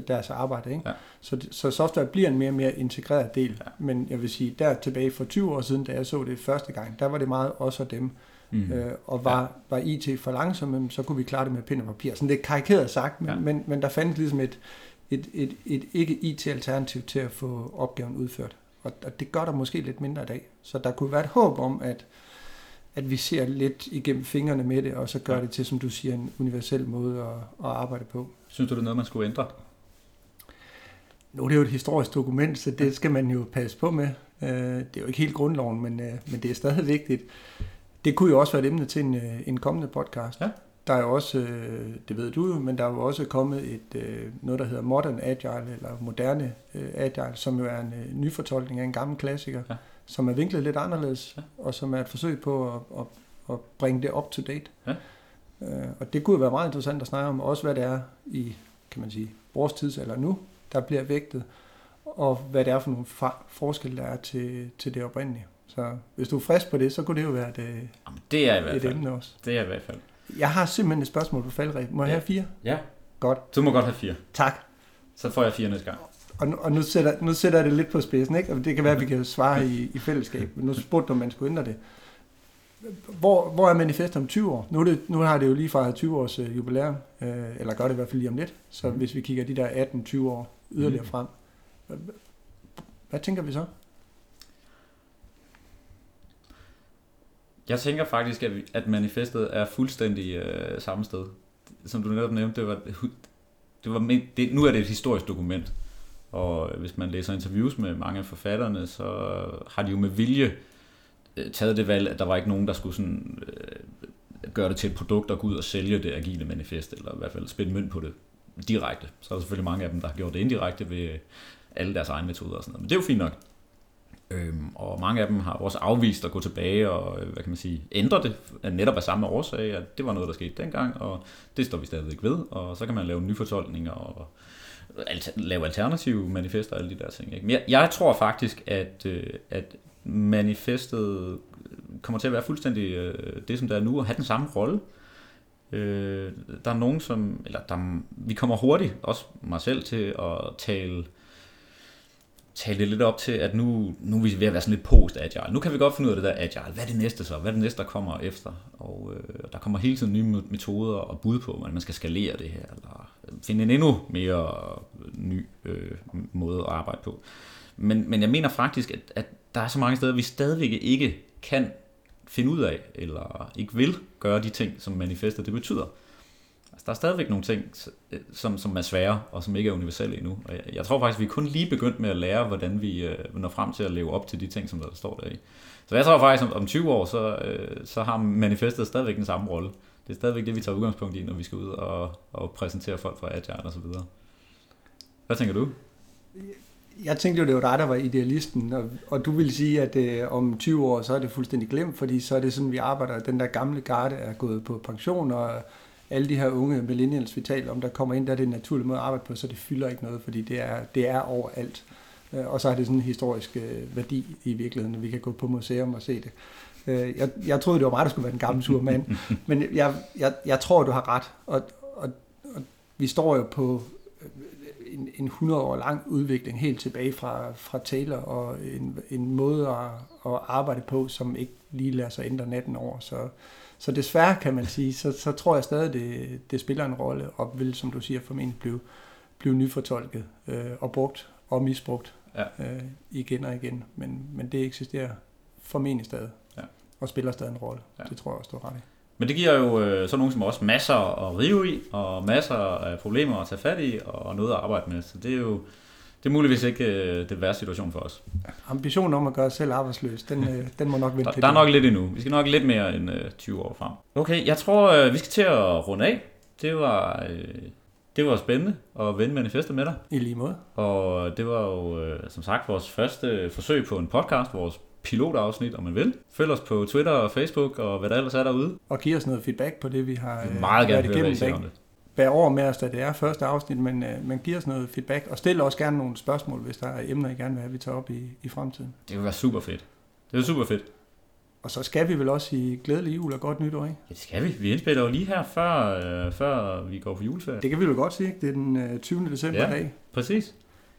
deres arbejde. Ikke? Ja. Så, så software bliver en mere og mere integreret del. Ja. Men jeg vil sige, der tilbage for 20 år siden, da jeg så det første gang, der var det meget os og dem. Mm. Øh, og var, ja. var IT for langsomme, så kunne vi klare det med pind og papir. Sådan det er karikeret sagt, men, ja. men, men der fandt ligesom et, et, et, et ikke-IT-alternativ til at få opgaven udført. Og, og det gør der måske lidt mindre i dag. Så der kunne være et håb om, at, at vi ser lidt igennem fingrene med det, og så gør det til, som du siger, en universel måde at, at arbejde på. Synes du, det er noget, man skulle ændre? Nu er det jo et historisk dokument, så det skal man jo passe på med. Øh, det er jo ikke helt grundloven, men, øh, men det er stadig vigtigt. Det kunne jo også være et emne til en, øh, en kommende podcast. Ja. Der er jo også, øh, det ved du jo, men der er jo også kommet et, øh, noget, der hedder Modern Agile, eller Moderne øh, Agile, som jo er en nyfortolkning af en gammel klassiker, ja. som er vinklet lidt anderledes, ja. og som er et forsøg på at, at, at bringe det up to date. Ja. Og det kunne være meget interessant at snakke om, også hvad det er i, kan man sige, vores tidsalder nu, der bliver vægtet, og hvad det er for nogle forskelle, der er til, til det oprindelige. Så hvis du er frisk på det, så kunne det jo være et, Jamen, det er i hvert fald. et emne også. Det er i hvert fald. Jeg har simpelthen et spørgsmål på faldrebet. Må jeg ja. have fire? Ja. Godt. Du må godt have fire. Tak. Så får jeg fire næste gang. Og, nu, og nu, sætter, nu sætter jeg det lidt på spidsen, ikke? Og det kan være, at vi kan svare i, i fællesskab. Nu spurgte du, om man skulle ændre det. Hvor, hvor er manifestet om 20 år? Nu, det, nu har det jo lige fra 20 års uh, jubilæum, uh, eller gør det i hvert fald lige om lidt. Så mm. hvis vi kigger de der 18-20 år yderligere mm. frem, hvad tænker vi så? Jeg tænker faktisk, at, at manifestet er fuldstændig øh, samme sted. Som du netop nævnte, det var, det var, det, nu er det et historisk dokument. Og hvis man læser interviews med mange af forfatterne, så har de jo med vilje øh, taget det valg, at der var ikke nogen, der skulle sådan, øh, gøre det til et produkt og gå ud og sælge det agile manifest, eller i hvert fald spille mønt på det direkte. Så er der selvfølgelig mange af dem, der har gjort det indirekte ved øh, alle deres egne metoder og sådan noget. Men det er jo fint nok. Øhm, og mange af dem har også afvist at gå tilbage og øh, hvad kan man sige, ændre det, netop af samme årsag, at det var noget, der skete dengang, og det står vi stadigvæk ved, og så kan man lave nye fortolkninger og alter, lave alternative manifester og alle de der ting. Ikke? Men jeg, jeg tror faktisk, at, øh, at manifestet øh, kommer til at være fuldstændig det, som det er nu, og have den samme rolle. Øh, der er nogen, som, eller der, vi kommer hurtigt, også mig selv, til at tale tale det lidt op til, at nu, nu er vi ved at være sådan lidt post-agile. Nu kan vi godt finde ud af det der agile. Hvad er det næste så? Hvad er det næste, der kommer efter? Og øh, der kommer hele tiden nye metoder og bud på, hvordan man skal skalere det her, eller øh, finde en endnu mere øh, ny øh, måde at arbejde på. Men, men jeg mener faktisk, at, at der er så mange steder, vi stadigvæk ikke kan finde ud af, eller ikke vil gøre de ting, som manifestet det betyder Altså, der er stadigvæk nogle ting, øh, som, som er svære, og som ikke er universelle endnu. Og jeg, jeg tror faktisk, vi er kun lige begyndt med at lære, hvordan vi øh, når frem til at leve op til de ting, som der står der i. Så jeg tror faktisk, om, om 20 år, så, øh, så har manifestet stadigvæk den samme rolle. Det er stadigvæk det, vi tager udgangspunkt i, når vi skal ud og, og præsentere folk fra Agile og så videre. Hvad tænker du? Jeg tænkte jo, det var dig, der var idealisten, og, og du vil sige, at øh, om 20 år, så er det fuldstændig glemt, fordi så er det sådan, vi arbejder. Den der gamle garde er gået på pension, og alle de her unge millennials, vi taler om, der kommer ind, der er det en naturlig måde at arbejde på, så det fylder ikke noget, fordi det er, det er overalt. Øh, og så har det sådan en historisk øh, værdi i virkeligheden, at vi kan gå på museum og se det. Øh, jeg, jeg troede, det var mig, der skulle være den gamle surmand, (laughs) men jeg, jeg, jeg tror, du har ret. Og, og, og vi står jo på en, en 100 år lang udvikling helt tilbage fra, fra Taylor, og en, en måde at, at arbejde på, som ikke lige lader sig ændre natten over. Så, så desværre kan man sige, så, så tror jeg stadig, det, det spiller en rolle, og vil, som du siger, formentlig blive, blive nyfortolket øh, og brugt og misbrugt ja. øh, igen og igen. Men, men det eksisterer formentlig stadig, ja. og spiller stadig en rolle. Ja. Det tror jeg også, du har ret i. Men det giver jo øh, så nogen som også masser at rive i, og masser af problemer at tage fat i, og noget at arbejde med. Så det er jo det er muligvis ikke øh, det værste situation for os. Ambitionen om at gøre os selv arbejdsløs, den, øh, (laughs) den må nok vente der, der er nok lidt endnu. Vi skal nok lidt mere end øh, 20 år frem. Okay, jeg tror, øh, vi skal til at runde af. Det var, øh, det var spændende at vende manifestet med dig. I lige måde. Og det var jo, øh, som sagt, vores første forsøg på en podcast, vores pilotafsnit, om man vil. Følg os på Twitter og Facebook og hvad der ellers er derude. Og giv os noget feedback på det, vi har vi meget gerne været igennem. Høre, Bær over med os, da det er første afsnit, men, uh, men giv os noget feedback, og stil også gerne nogle spørgsmål, hvis der er emner, I gerne vil have, vi tager op i, i fremtiden. Det vil være super fedt. Det er super fedt. Og så skal vi vel også i glædelig jul og godt nytår, ikke? Ja, det skal vi. Vi indspiller jo lige her, før, øh, før vi går på juleferie. Det kan vi jo godt sige, ikke? Det er den øh, 20. december ja, dag. præcis.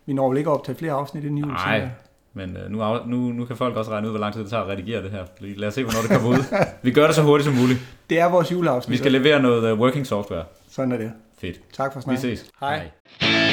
Vi når vel ikke op til flere afsnit i jul. Nej, men øh, nu, nu, nu kan folk også regne ud, hvor lang tid det tager at redigere det her. Lad os se, hvornår det kommer ud. Vi gør det så hurtigt som muligt. (laughs) Det er vores juleafsnit. Vi skal levere noget uh, working software. Sådan er det. Fedt. Tak for snakken. Vi ses. Hej. Hej.